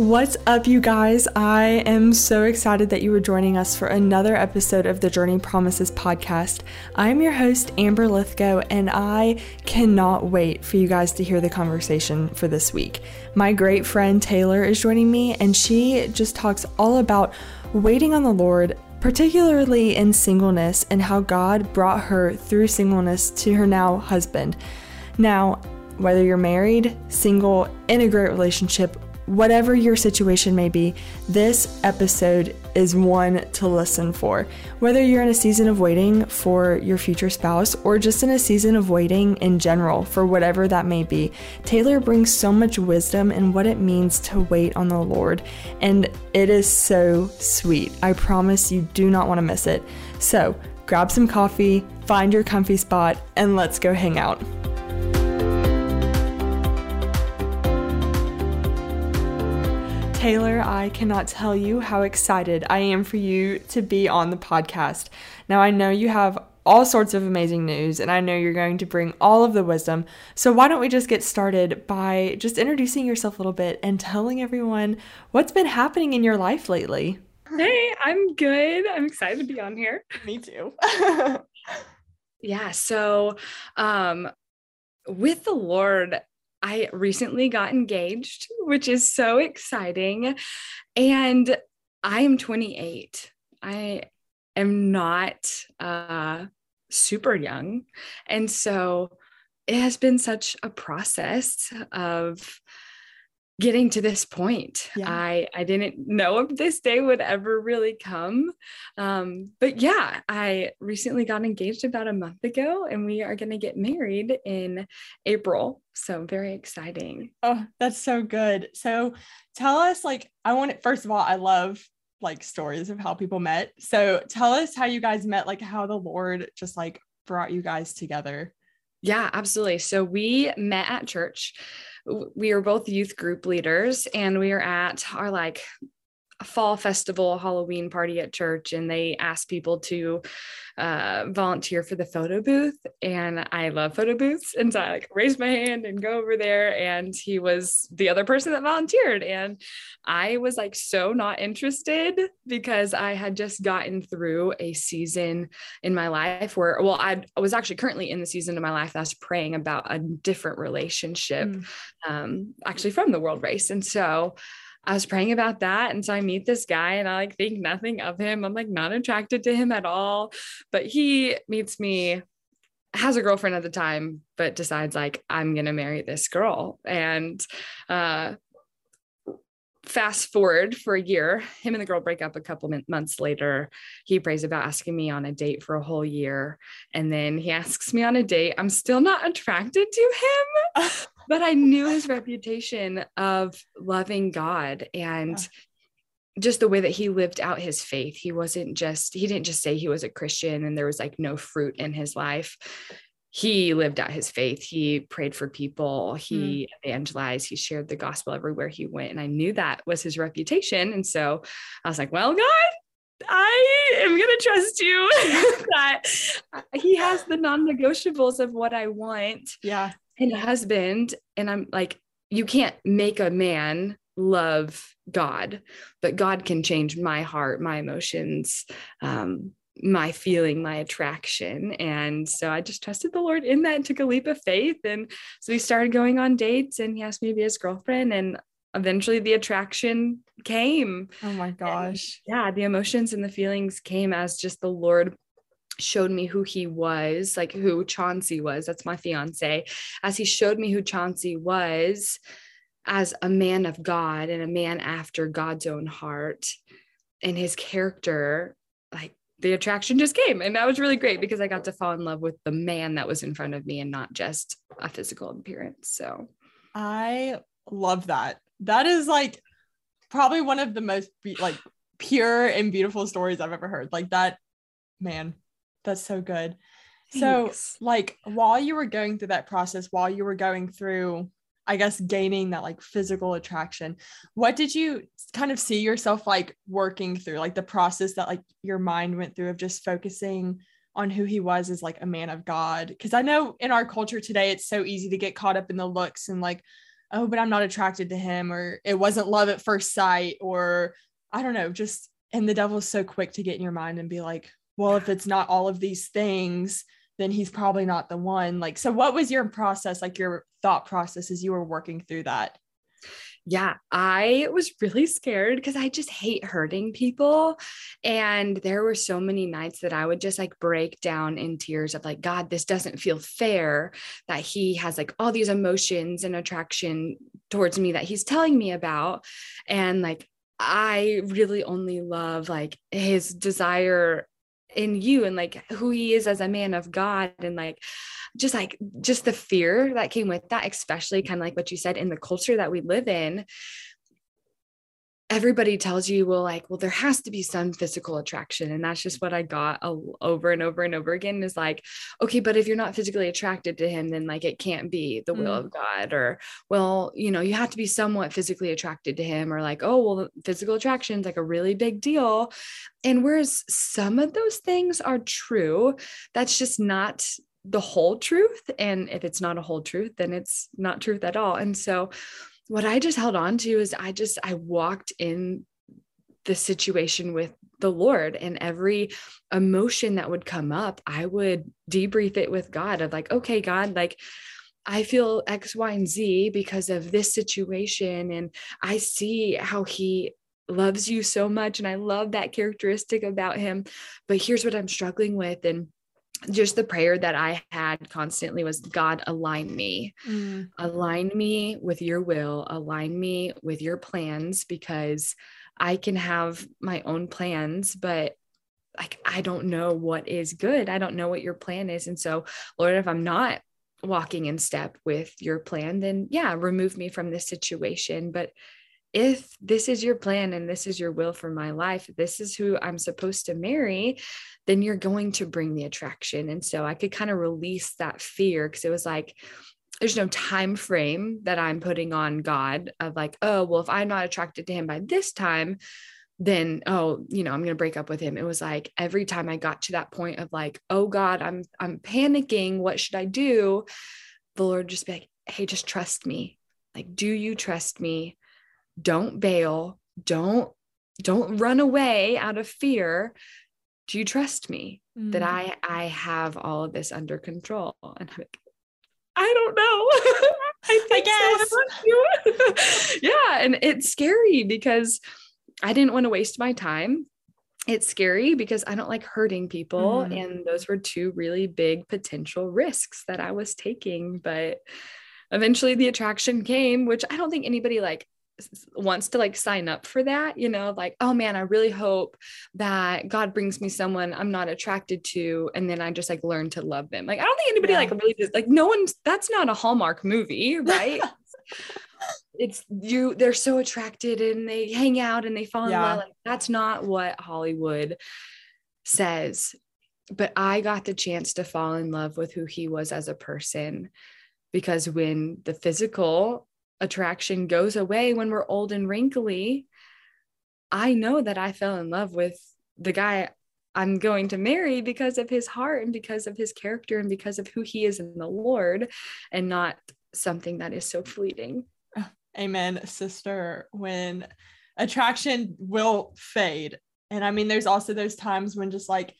What's up, you guys? I am so excited that you are joining us for another episode of the Journey Promises podcast. I'm your host, Amber Lythgoe, and I cannot wait for you guys to hear the conversation for this week. My great friend Taylor is joining me, and she just talks all about waiting on the Lord, particularly in singleness, and how God brought her through singleness to her now husband. Now, whether you're married, single, in a great relationship, whatever your situation may be, this episode is one to listen for. Whether you're in a season of waiting for your future spouse or just in a season of waiting in general for whatever that may be, Taylor brings so much wisdom in what it means to wait on the Lord. And it is so sweet. I promise you do not want to miss it. So grab some coffee, find your comfy spot, and let's go hang out. Taylor, I cannot tell you how excited I am for you to be on the podcast. Now, I know you have all sorts of amazing news, and I know you're going to bring all of the wisdom. So, why don't we just get started by just introducing yourself a little bit and telling everyone what's been happening in your life lately? Hey, I'm good. I'm excited to be on here. Me too. yeah. So, um, with the Lord, I recently got engaged, which is so exciting. And I am 28. I am not uh, super young. And so it has been such a process of getting to this point. Yeah. I I didn't know if this day would ever really come. Um, but yeah, I recently got engaged about a month ago and we are going to get married in April. So very exciting. Oh, that's so good. So tell us like I want it first of all, I love like stories of how people met. So tell us how you guys met, like how the Lord just like brought you guys together. Yeah, absolutely. So we met at church we are both youth group leaders and we are at our like fall festival Halloween party at church and they asked people to uh, volunteer for the photo booth. And I love photo booths. And so I like raised my hand and go over there. And he was the other person that volunteered. And I was like so not interested because I had just gotten through a season in my life where, well, I, I was actually currently in the season of my life that's praying about a different relationship, mm. um, actually from the world race. And so I was praying about that. And so I meet this guy and I like think nothing of him. I'm like not attracted to him at all. But he meets me, has a girlfriend at the time, but decides like, I'm going to marry this girl. And, uh, fast forward for a year him and the girl break up a couple months later he prays about asking me on a date for a whole year and then he asks me on a date i'm still not attracted to him but I knew his reputation of loving God and just the way that he lived out his faith. He wasn't just, he didn't just say he was a Christian and there was like no fruit in his life. He lived out his faith. He prayed for people. He mm. evangelized. He shared the gospel everywhere he went. And I knew that was his reputation. And so I was like, well, God, I am going to trust you that he has the non negotiables of what I want. Yeah and a husband and i'm like you can't make a man love god but god can change my heart my emotions um, my feeling my attraction. And so i just trusted the lord in that and took a leap of faith. And so we started going on dates and he asked me to be his girlfriend and eventually the attraction came. Oh my gosh. and yeah the emotions and the feelings came as just the lord showed me who he was, like who Chauncey was. That's my fiance. As he showed me who Chauncey was as a man of God and a man after God's own heart and his character, like the attraction just came. And that was really great because I got to fall in love with the man that was in front of me and not just a physical appearance. So I love that. That is like probably one of the most be- like pure and beautiful stories I've ever heard. Like that man that's so good. Thanks. So, like, while you were going through that process, while you were going through, I guess, gaining that like physical attraction, what did you kind of see yourself like working through, like the process that like your mind went through of just focusing on who he was as like a man of God? Because I know in our culture today, it's so easy to get caught up in the looks and like oh, but I'm not attracted to him, or it wasn't love at first sight, or I don't know, just, and the devil's so quick to get in your mind and be like, well, if it's not all of these things, then he's probably not the one. Like, so what was your process, like your thought process as you were working through that? Yeah, I was really scared because I just hate hurting people. And there were so many nights that I would just like break down in tears of like, God, this doesn't feel fair that he has like all these emotions and attraction towards me that he's telling me about. And like, I really only love like his desire in you and like who he is as a man of God and like just like just the fear that came with that especially kind of like what you said in the culture that we live in everybody tells you well like well there has to be some physical attraction and that's just what i got over and over and over again is like okay but if you're not physically attracted to him then like it can't be the will mm. of god or well you know you have to be somewhat physically attracted to him or like oh well physical attraction is like a really big deal and whereas some of those things are true that's just not the whole truth and if it's not a whole truth then it's not truth at all and so what I just held on to is I just I walked in the situation with the Lord and every emotion that would come up, I would debrief it with God of like, okay, God, like I feel X, Y, and Z because of this situation. And I see how he loves you so much. And I love that characteristic about him. But here's what I'm struggling with. And just the prayer that I had constantly was God align me, mm. align me with your will, align me with your plans because I can have my own plans, but like I don't know what is good. I don't know what your plan is. And so, Lord, if I'm not walking in step with your plan, then yeah, remove me from this situation. But if this is your plan and this is your will for my life, this is who I'm supposed to marry, then you're going to bring the attraction. And so I could kind of release that fear because it was like, there's no time frame that I'm putting on God of like, oh, well, if I'm not attracted to him by this time, then oh, you know, I'm going to break up with him. It was like every time I got to that point of like, oh God, I'm I'm panicking, what should I do? The Lord just be like, hey, just trust me. Like, do you trust me? Don't bail don't don't run away out of fear do you trust me mm. that i i have all of this under control and i'm like i don't know i, think I guess so. yeah and it's scary because i didn't want to waste my time it's scary because I don't like hurting people. Mm. And those were two really big potential risks that I was taking. But eventually the attraction came, which I don't think anybody like wants to like sign up for that, you know, like, oh man, I really hope that God brings me someone I'm not attracted to. And then I just like learn to love them. Like, I don't think anybody yeah. like really just like, no one's that's not a Hallmark movie, right? it's you, they're so attracted and they hang out and they fall in yeah. love. Like, that's not what Hollywood says. But I got the chance to fall in love with who he was as a person because when the physical attraction goes away when we're old and wrinkly, I know that I fell in love with the guy I'm going to marry because of his heart and because of his character and because of who he is in the Lord and not something that is so fleeting. Amen, sister. When attraction will fade. And I mean, there's also those times when just like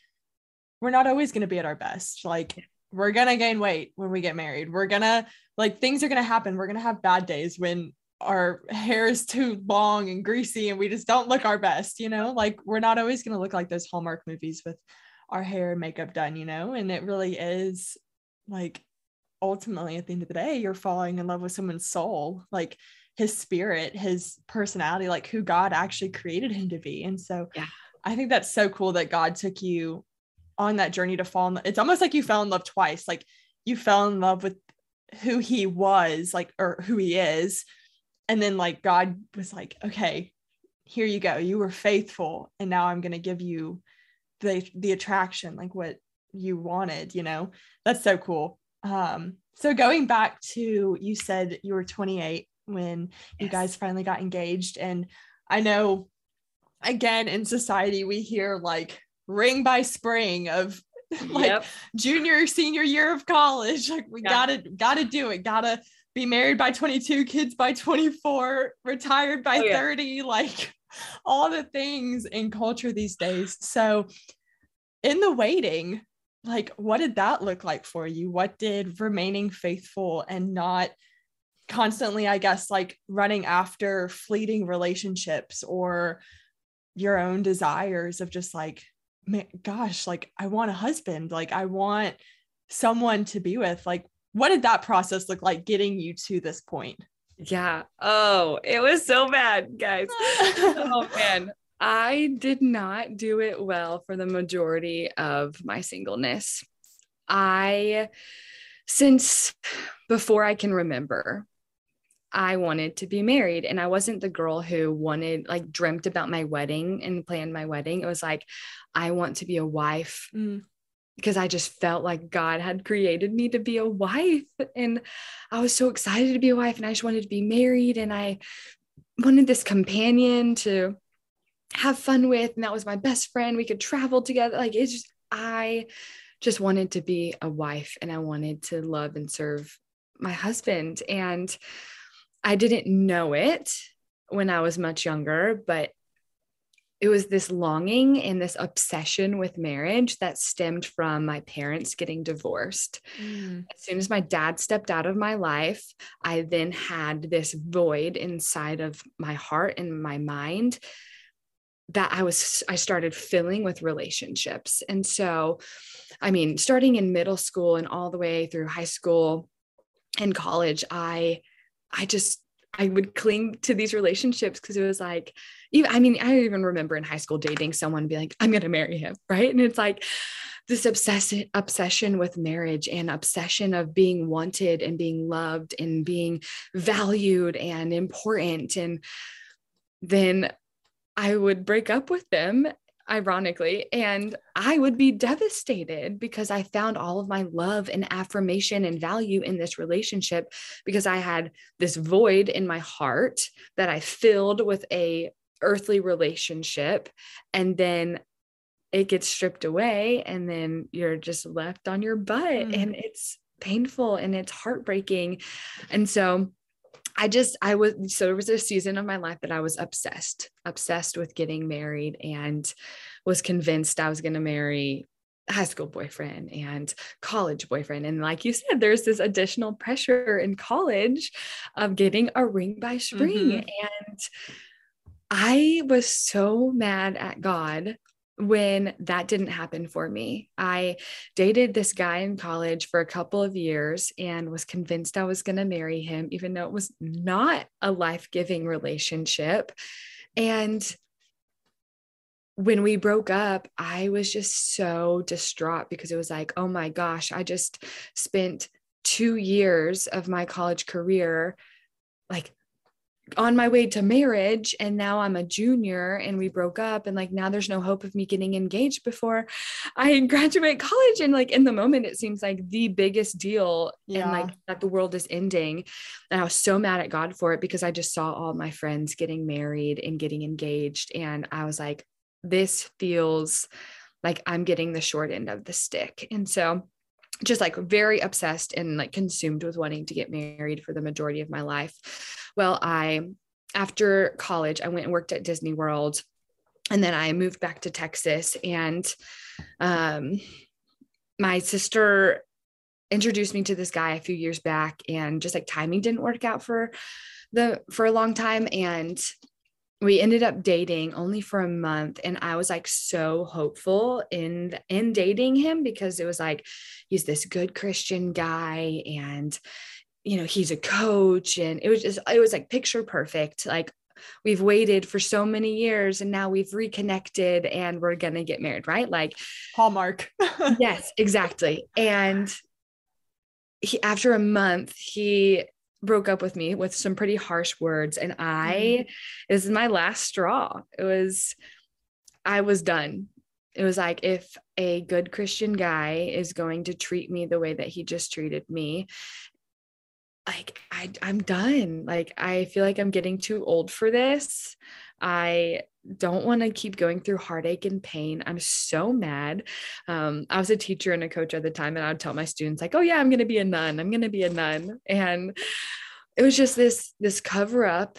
we're not always going to be at our best. Like we're going to gain weight when we get married. We're going to like things are going to happen. We're going to have bad days when our hair is too long and greasy and we just don't look our best, you know? Like we're not always going to look like those Hallmark movies with our hair and makeup done, you know? And it really is like ultimately at the end of the day, you're falling in love with someone's soul, like his spirit, his personality, like who God actually created him to be. And so yeah. I think that's so cool that God took you on that journey to fall in love. It's almost like you fell in love twice. Like you fell in love with who he was like or who he is and then like god was like okay here you go you were faithful and now i'm going to give you the the attraction like what you wanted you know that's so cool um so going back to you said you were 28 when yes. you guys finally got engaged and i know again in society we hear like ring by spring of like yep. junior senior year of college like we yeah. gotta gotta do it gotta be be married by 22, kids by 24, retired by oh, yeah. 30, like all the things in culture these days. So, in the waiting, like what did that look like for you? What did remaining faithful and not constantly, I guess, like running after fleeting relationships or your own desires of just like, gosh, like I want a husband, like I want someone to be with. Like, what did that process look like getting you to this point? Yeah. Oh, it was so bad, guys. oh man. I did not do it well for the majority of my singleness. I, since before I can remember, I wanted to be married. And I wasn't the girl who wanted, like, dreamt about my wedding and planned my wedding. It was like, I want to be a wife. Mm because I just felt like God had created me to be a wife. And I was so excited to be a wife and I just wanted to be married. And I wanted this companion to have fun with. And that was my best friend. We could travel together. Like it's just, I just wanted to be a wife and I wanted to love and serve my husband. And I didn't know it when I was much younger, but it was this longing and this obsession with marriage that stemmed from my parents getting divorced. Mm. As soon as my dad stepped out of my life, I then had this void inside of my heart and my mind that I was I started filling with relationships. And so I mean, starting in middle school and all the way through high school and college, I I just I would cling to these relationships because it was like, even, I mean, I even remember in high school dating someone be like, I'm going to marry him. Right. And it's like this obsession, obsession with marriage and obsession of being wanted and being loved and being valued and important. And then I would break up with them ironically. And I would be devastated because I found all of my love and affirmation and value in this relationship because I had this void in my heart that I filled with a earthly relationship and then it gets stripped away and then you're just left on your butt mm. and it's painful and it's heartbreaking. And so I just, I was, so there was a season of my life that I was obsessed, obsessed with getting married and was convinced I was going to marry high school boyfriend and college boyfriend. And like you said, there's this additional pressure in college of getting a ring by spring. Mm-hmm. And I was so mad at God when that didn't happen for me. I dated this guy in college for a couple of years and was convinced I was going to marry him, even though it was not a life giving relationship. And when we broke up, I was just so distraught because it was like, oh my gosh, I just spent two years of my college career like on my way to marriage and now I'm a junior and we broke up and like now there's no hope of me getting engaged before I graduate college and like in the moment it seems like the biggest deal yeah. and like that the world is ending and I was so mad at God for it because I just saw all my friends getting married and getting engaged and I was like this feels like I'm getting the short end of the stick and so just like very obsessed and like consumed with wanting to get married for the majority of my life. Well, I, after college, I went and worked at Disney World. And then I moved back to Texas. And um, my sister introduced me to this guy a few years back. And just like timing didn't work out for the for a long time. And we ended up dating only for a month and i was like so hopeful in in dating him because it was like he's this good christian guy and you know he's a coach and it was just it was like picture perfect. Like we've waited for so many years and now we've reconnected and we're going to get married right? Like hallmark. Yes exactly. And he after a month he broke up with me with some pretty harsh words and i mm. is my last straw. It was i was done. It was like if a good christian guy is going to treat me the way that he just treated me like I, i'm done. Like i feel like i'm getting too old for this. I don't want to keep going through heartache and pain. I'm so mad. Um, I was a teacher and a coach at the time, and I would tell my students, like, oh, yeah, I'm going to be a nun. I'm going to be a nun. And it was just this this cover up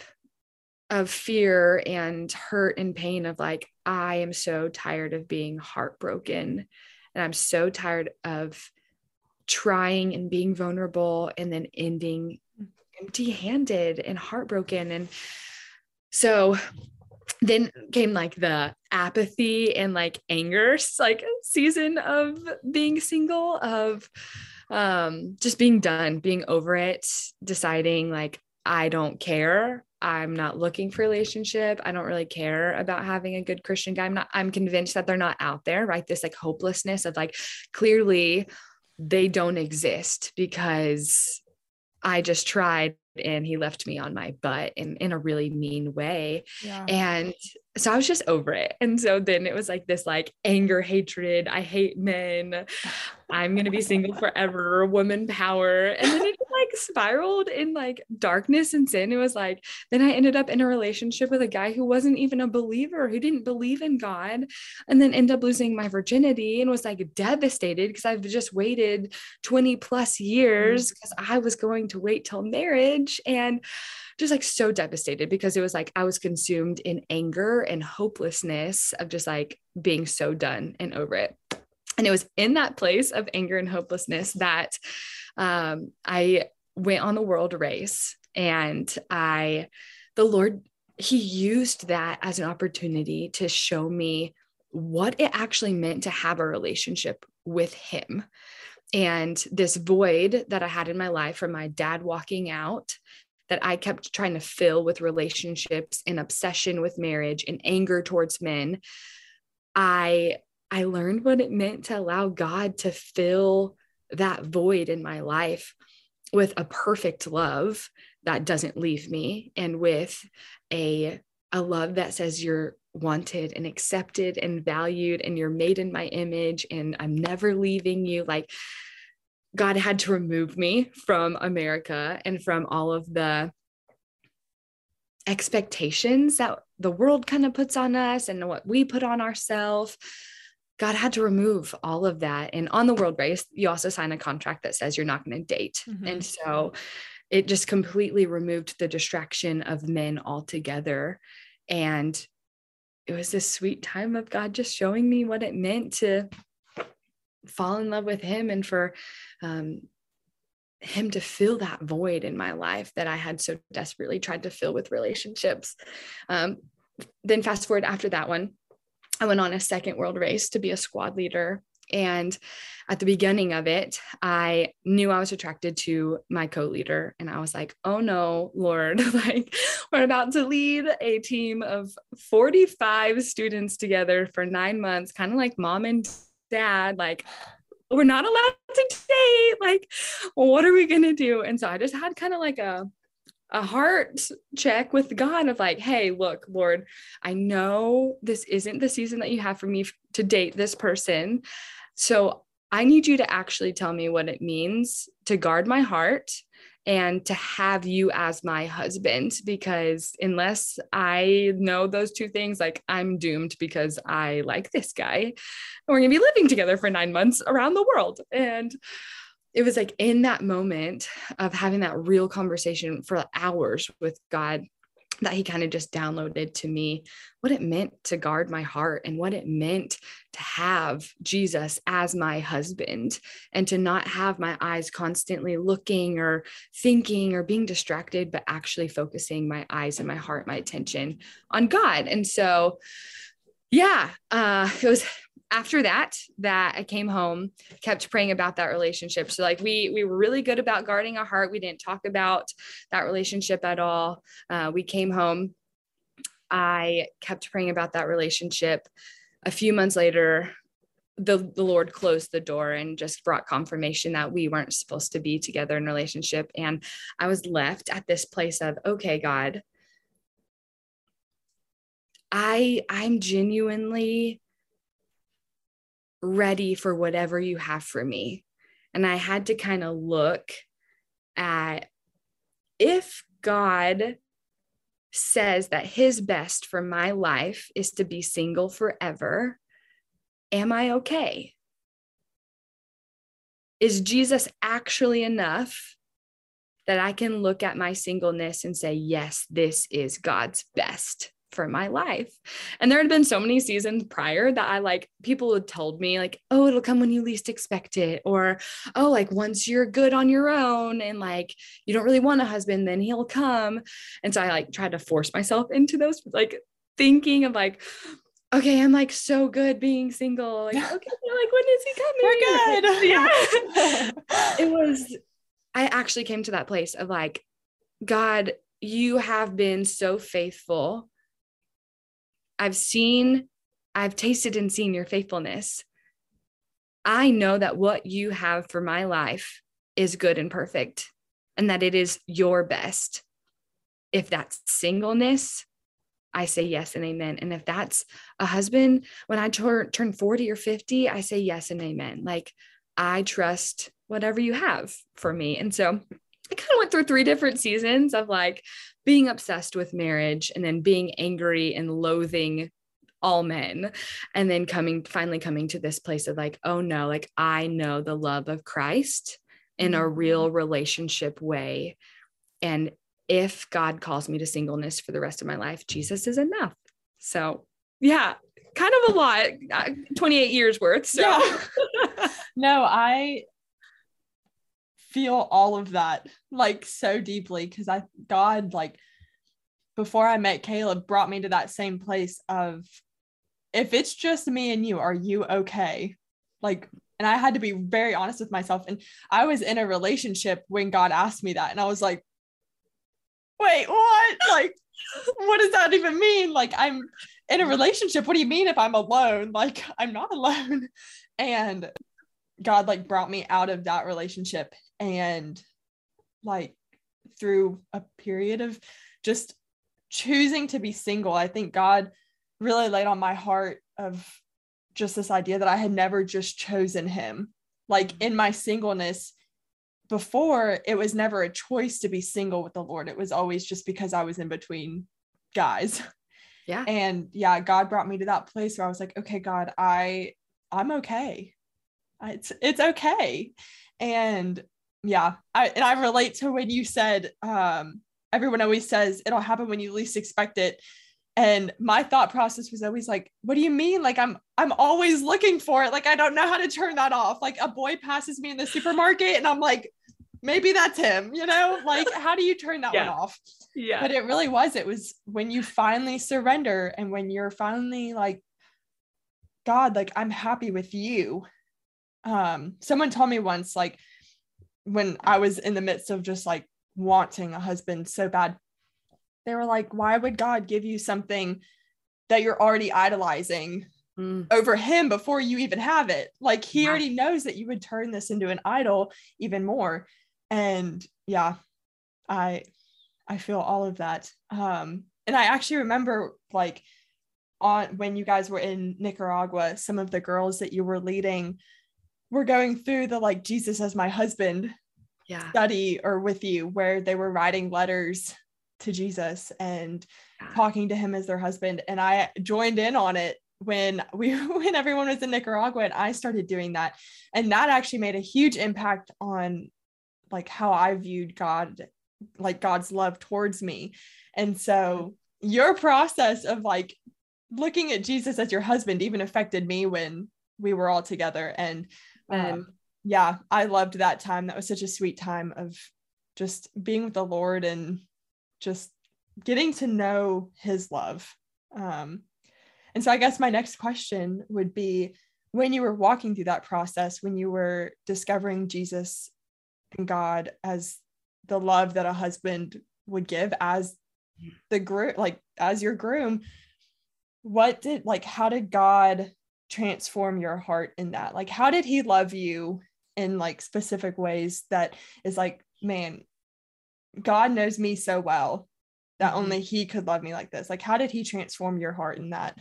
of fear and hurt and pain of like i am so tired of being heartbroken and i'm so tired of trying and being vulnerable and then ending empty handed and heartbroken and so then came like the apathy and like anger like season of being single of um just being done being over it deciding like i don't care. I'm not looking for relationship. I don't really care about having a good christian guy. I'm not i'm convinced that they're not out there right? This like hopelessness of like clearly they don't exist because i just tried and he left me on my butt in, in a really mean way. Yeah. And so I was just over it. And so then it was like this like anger, hatred. I hate men. I'm going to be single forever, woman power. And then it like spiraled in like darkness and sin. It was like, then I ended up in a relationship with a guy who wasn't even a believer, who didn't believe in God. And then ended up losing my virginity and was like devastated because I've just waited 20 plus years because mm. I was going to wait till marriage. And just like so devastated because it was like I was consumed in anger and hopelessness of just like being so done and over it. And it was in that place of anger and hopelessness that um, I went on the world race and I, the Lord, He used that as an opportunity to show me what it actually meant to have a relationship with Him. And this void that I had in my life from my dad walking out that I kept trying to fill with relationships and obsession with marriage and anger towards men. I I learned what it meant to allow God to fill that void in my life with a perfect love that doesn't leave me and with a a love that says you're wanted and accepted and valued and you're made in my image and I'm never leaving you like God had to remove me from America and from all of the expectations that the world kind of puts on us and what we put on ourselves. God had to remove all of that. And on the world race, you also sign a contract that says you're not going to date. Mm-hmm. And so it just completely removed the distraction of men altogether. And it was this sweet time of God just showing me what it meant to fall in love with Him and for um, Him to fill that void in my life that I had so desperately tried to fill with relationships. Um, then, fast forward after that one, I went on a second world race to be a squad leader. And at the beginning of it, I knew I was attracted to my co leader. And I was like, oh no, Lord, like we're about to lead a team of 45 students together for nine months, kind of like mom and dad. Like, we're not allowed to date. Like, what are we going to do? And so I just had kind of like a, a heart check with God of like, hey, look, Lord, I know this isn't the season that you have for me to date this person. So I need you to actually tell me what it means to guard my heart and to have you as my husband because unless I know those two things, like I'm doomed because I like this guy. And we're going to be living together for nine months around the world. And it was like in that moment of having that real conversation for hours with God that he kind of just downloaded to me what it meant to guard my heart and what it meant to have Jesus as my husband and to not have my eyes constantly looking or thinking or being distracted, but actually focusing my eyes and my heart, my attention on God. And so, yeah, uh, it was after that that i came home kept praying about that relationship. So like we we were really good about guarding our heart. We didn't talk about that relationship at all. Uh, we came home. I kept praying about that relationship. A few months later the, the lord closed the door and just brought confirmation that we weren't supposed to be together in relationship. And i was left at this place of okay god i i'm genuinely ready for whatever you have for me. And I had to kind of look at if God says that his best for my life is to be single forever, am I okay? Is Jesus actually enough that I can look at my singleness and say, yes, this is God's best for my life. And there had been so many seasons prior that I like people had told me like, oh, it'll come when you least expect it or oh, like once you're good on your own and like you don't really want a husband, then he'll come. And so I like tried to force myself into those like thinking of like okay, I'm like so good being single. Like, okay, like when is he coming? We're good. Yeah. it was I actually came to that place of like, God, you have been so faithful. I've seen, I've tasted and seen your faithfulness. I know that what you have for my life is good and perfect, and that it is your best. If that's singleness, I say yes and amen. And if that's a husband, when I turn turn 40 or 50, I say yes and amen. Like I trust whatever you have for me. And so I kind of went through three different seasons of like being obsessed with marriage and then being angry and loathing all men and then coming finally coming to this place of like oh no like i know the love of christ in a mm-hmm. real relationship way and if god calls me to singleness for the rest of my life jesus is enough so yeah kind of a lot uh, 28 years worth so yeah. no i feel all of that like so deeply because I God like before I met Caleb brought me to that same place of if it's just me and you, are you okay? Like, and I had to be very honest with myself. And I was in a relationship when God asked me that, and I was like, wait, what? Like, what does that even mean? Like, I'm in a relationship. What do you mean if I'm alone? Like, I'm not alone. And God like brought me out of that relationship and like through a period of just choosing to be single i think god really laid on my heart of just this idea that i had never just chosen him. Like mm-hmm. in my singleness before it was never a choice to be single with the lord. It was always just because i was in between guys. Yeah. And yeah god brought me to that place where i was like okay god i i'm okay it's it's okay. And yeah I, and i relate to when you said um everyone always says it'll happen when you least expect it. And my thought process was always like what do you mean? Like i'm i'm always looking for it. Like i don't know how to turn that off. Like a boy passes me in the supermarket and i'm like maybe that's him you know? Like how do you turn that yeah. one off? Yeah. But it really was it was when you finally surrender and when you're finally like god like i'm happy with you um someone told me once like when I was in the midst of just like wanting a husband so bad, they were like, why would God give you something that you're already idolizing mm. over him before you even have it? Like he yeah. already knows that you would turn this into an idol even more. And yeah, I I feel all of that. Um and I actually remember like on when you guys were in Nicaragua, some of the girls that you were leading were going through the like Jesus as my husband yeah. study or with you where they were writing letters to Jesus and yeah. talking to him as their husband. And I joined in on it when we when everyone was in Nicaragua and I started doing that. And that actually made a huge impact on like how I viewed God like God's love towards me. And so mm-hmm. your process of like looking at Jesus as your husband even affected me when we were all together. And and um, yeah, I loved that time. That was such a sweet time of just being with the Lord and just getting to know his love. Um, and so I guess my next question would be when you were walking through that process, when you were discovering Jesus and God as the love that a husband would give as the groom, like as your groom, what did like how did God transform your heart in that like how did he love you in like specific ways that is like man god knows me so well that mm-hmm. only he could love me like this like how did he transform your heart in that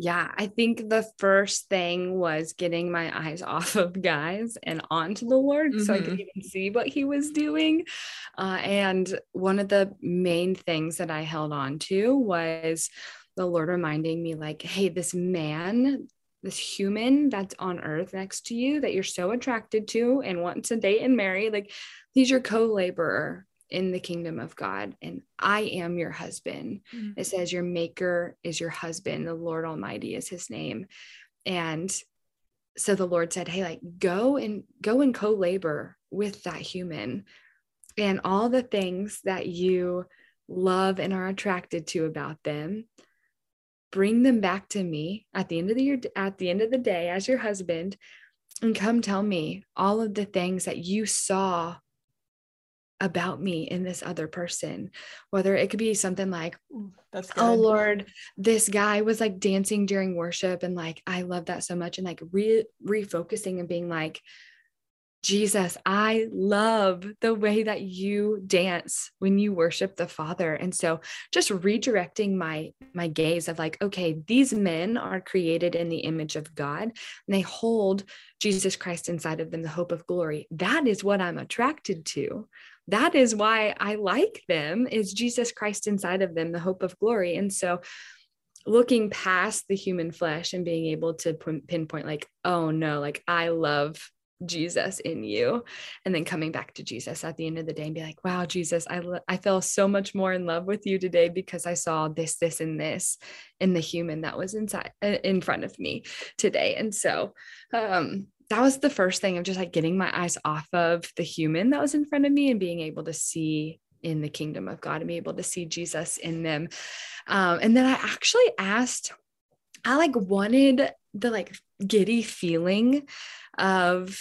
yeah, I think the first thing was getting my eyes off of guys and onto the Lord mm-hmm. so I could mm-hmm. even see what he was doing. Uh, and one of the main things that I held on to was the Lord reminding me, like, hey, this man this human that's on earth next to you that you're so attracted to and want to date and marry like he's your co-laborer in the kingdom of God and I am your husband. Mm-hmm. It says your maker is your husband, the Lord Almighty is his name. And so the Lord said, "Hey, like go and go and co-labor with that human and all the things that you love and are attracted to about them bring them back to me at the end of the year at the end of the day as your husband and come tell me all of the things that you saw about me in this other person whether it could be something like that's oh, good. oh lord this guy was like dancing during worship and like i love that so much and like re refocusing and being like Jesus, I love the way that you dance when you worship the Father. And so just redirecting my my gaze of like, okay, these men are created in the image of God and they hold Jesus Christ inside of them, the hope of glory. That is what I'm attracted to. That is why I like them is Jesus Christ inside of them, the hope of glory. And so looking past the human flesh and being able to pinpoint like, oh no, like I love Jesus in you and then coming back to Jesus at the end of the day and be like wow Jesus I I feel so much more in love with you today because I saw this this and this in the human that was inside uh, in front of me today. And so um that was the first thing of just like getting my eyes off of the human that was in front of me and being able to see in the kingdom of God and be able to see Jesus in them. Um and then I actually asked I like wanted the like giddy feeling of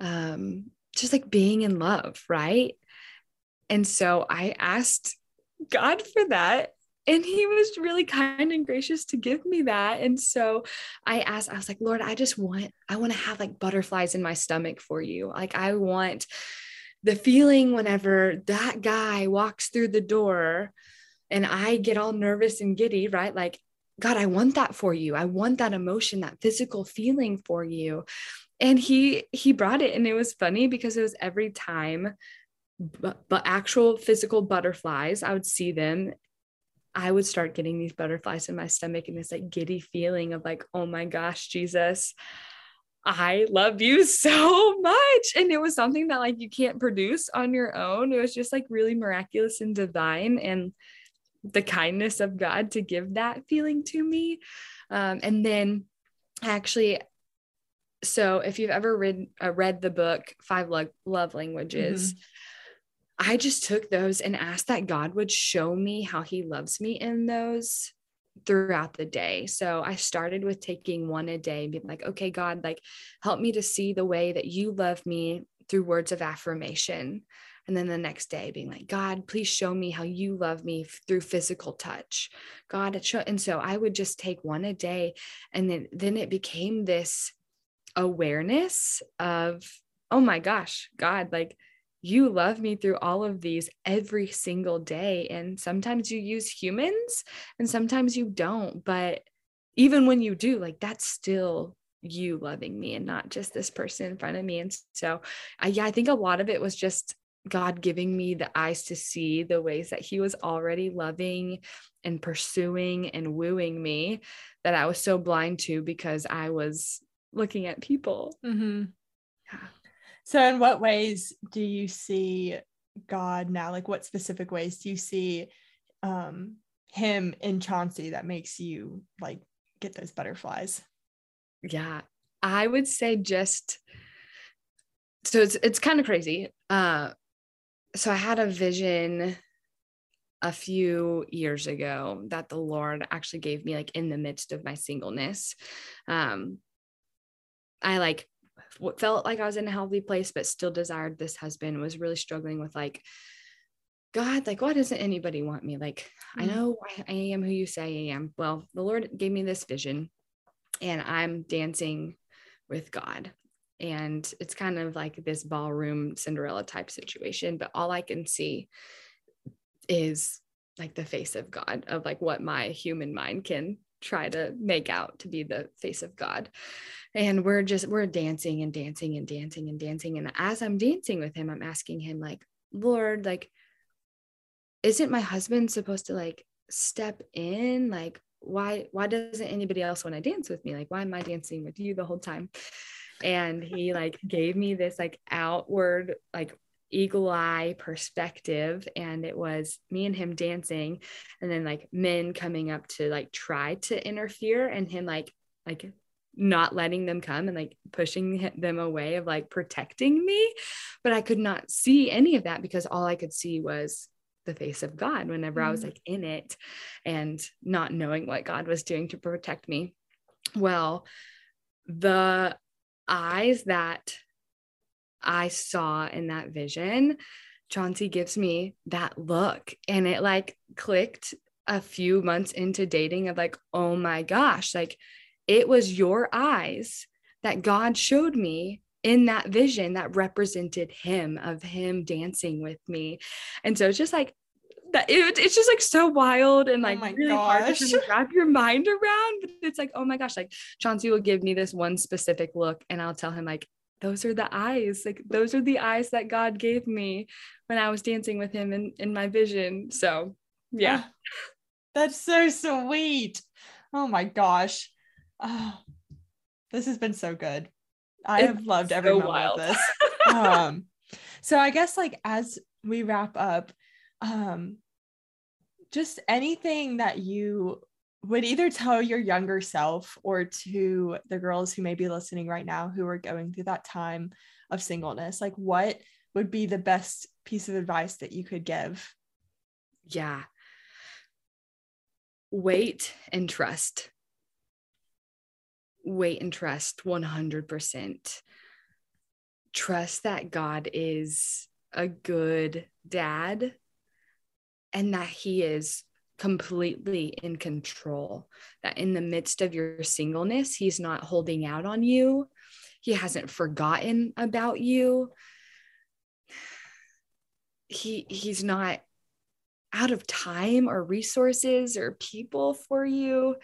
um, just like being in love, right? And so I asked God for that. And he was really kind and gracious to give me that. And so I asked, I was like, Lord, I just want, I want to have like butterflies in my stomach for you. Like, I want the feeling whenever that guy walks through the door and I get all nervous and giddy, right? Like, God, I want that for you. I want that emotion, that physical feeling for you and he he brought it and it was funny because it was every time but, actual physical butterflies i would see them i would start getting these butterflies in my stomach and this like giddy feeling of like oh my gosh jesus I love you so much. And it was something that like you can't produce on your own. It was just like really miraculous and divine and the kindness of God to give that feeling to me. Um, and then actually so if you've ever read uh, read the book Five Love, Love Languages, mm-hmm. I just took those and asked that God would show me how He loves me in those throughout the day. So I started with taking one a day, being like, okay, God, like help me to see the way that you love me through words of affirmation. And then the next day being like, God, please show me how you love me through physical touch. God, it show. And so I would just take one a day. And then, then it became this awareness of, oh my gosh, God, like you love me through all of these every single day. And sometimes you use humans and sometimes you don't. But even when you do, like that's still you loving me and not just this person in front of me. And so, I, yeah, I think a lot of it was just God giving me the eyes to see the ways that He was already loving and pursuing and wooing me that I was so blind to because I was looking at people. Mm-hmm. Yeah. So, in what ways do you see God now? Like, what specific ways do you see um, Him in Chauncey that makes you like get those butterflies? Yeah, I would say just so it's it's kind of crazy. Uh, so I had a vision a few years ago that the Lord actually gave me like in the midst of my singleness. Um, I like felt like I was in a healthy place, but still desired this husband, was really struggling with like, God, like, why doesn't anybody want me? Like, mm-hmm. I know I am who you say I am. Well, the Lord gave me this vision and I'm dancing with God. And it's kind of like this ballroom Cinderella type situation, but all I can see is like the face of God, of like what my human mind can try to make out to be the face of God. And we're just, we're dancing and dancing and dancing and dancing. And as I'm dancing with him, I'm asking him, like, Lord, like, isn't my husband supposed to like step in? Like, why why doesn't anybody else want to dance with me like why am i dancing with you the whole time and he like gave me this like outward like eagle eye perspective and it was me and him dancing and then like men coming up to like try to interfere and him like like not letting them come and like pushing them away of like protecting me but i could not see any of that because all i could see was the face of god whenever mm i was mm. like in it and not knowing what god was doing to protect me well the eyes that I saw in that vision, Chauncey gives me that look and it like clicked a few months into dating of like, oh my gosh, like it was your eyes that God showed me in that vision that represented him of him dancing with me. And so it's just like that it, it's just like so wild and oh like oh really gosh. hard to wrap your mind around. But it's like, oh my gosh, like Chauncey will give me this one specific look and I'll tell him like, those are the eyes like those are the eyes that god gave me when i was dancing with him in, in my vision so yeah. Oh, that's so sweet. Oh my gosh. Oh, this has been so good. I it's have loved every so moment wild. of this. Um so i guess like as we wrap up um just anything that you would either tell your younger self or to the girls who may be listening right now who are going through that time of singleness like what would be the best piece of advice that you could give? Yeah. Wait and trust. Wait and trust 100% trust that god is a good dad and that he is completely in control. That in the midst of your singleness, he's not holding out on you, he hasn't forgotten about you. He he's not out of time or resources or people for you.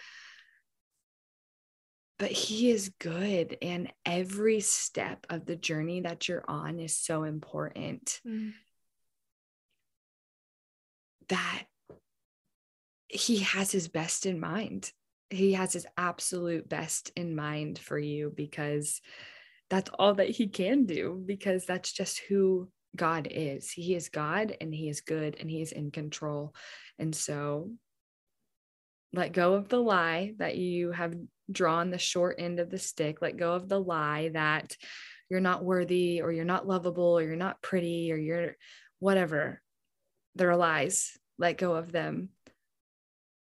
But he is good. And every step of the journey that you're on is so important. Mm. That he has his best in mind. He has his absolute best in mind for you because that's all that he can do, because that's just who God is. He is God and he is good and he is in control. And so let go of the lie that you have drawn the short end of the stick. Let go of the lie that you're not worthy or you're not lovable or you're not pretty or you're whatever. They're lies. Let go of them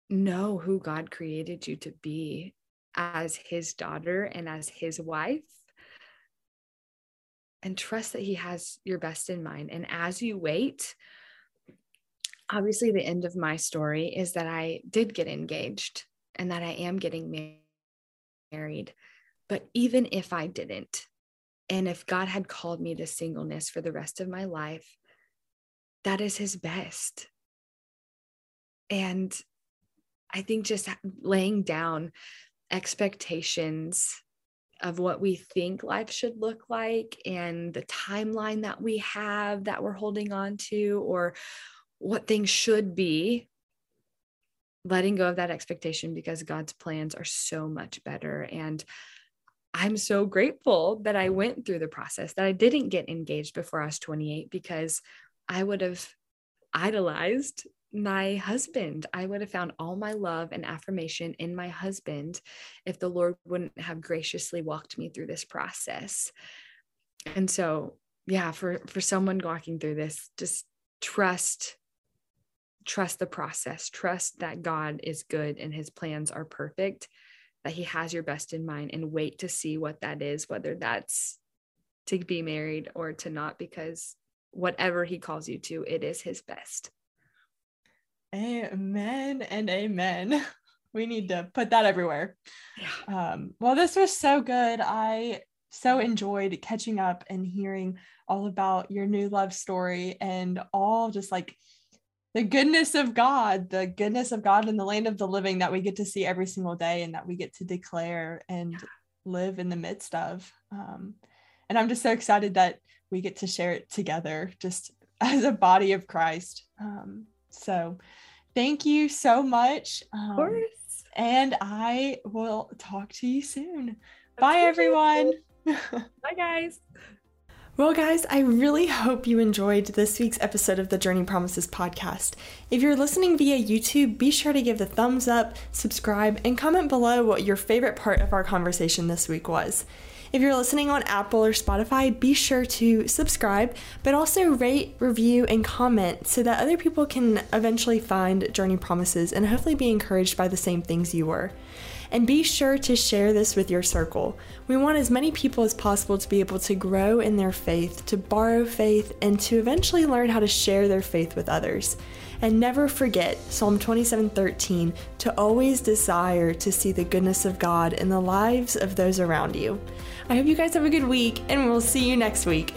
know who God created you to be as his daughter and as his wife. And trust that he has your best in mind. And as you wait, obviously, the end of my story is that I did get engaged and that I am getting married. But even if I didn't, and if God had called me to singleness for the rest of my life, that is his best. And I think just laying down expectations of what we think life should look like and the timeline that we have that we're holding on to or what things should be letting go of that expectation because God's plans are so much better. And I'm so grateful that I went through the process that I didn't get engaged before I was 28 because I would have idolized my husband. I would have found all my love and affirmation in my husband if the Lord wouldn't have graciously walked me through this process. And so, yeah, for for someone walking through this, just trust trust the process. Trust that God is good and his plans are perfect, that he has your best in mind and wait to see what that is, whether that's to be married or to not because whatever he calls you to, it is his best. Amen and amen. We need to put that everywhere. Yeah. Um, well, this was so good. I so enjoyed catching up and hearing all about your new love story and all just like the goodness of God, the goodness of God in the land of the living that we get to see every single day and that we get to declare and yeah. live in the midst of. Um, and I'm just so excited that we get to share it together just as a body of Christ. Um, so thank you so much. Um, of course. and I will talk to you soon. Bye, everyone. Bye, guys. Well, guys, I really hope you enjoyed this week's episode of the Journey Promises podcast. If you're listening via YouTube, be sure to give the thumbs up, subscribe, and comment below what your favorite part of our conversation this week was. If you're listening on Apple or Spotify, be sure to subscribe, but also rate, review, and comment so that other people can eventually find Journey Promises and hopefully be encouraged by the same things you were. And be sure to share this with your circle. We want as many people as possible to be able to grow in their faith, to borrow faith, and to eventually learn how to share their faith with others. And never forget Psalm 27:13 to always desire to see the goodness of God in the lives of those around you. I hope you guys have a good week, and we'll see you next week.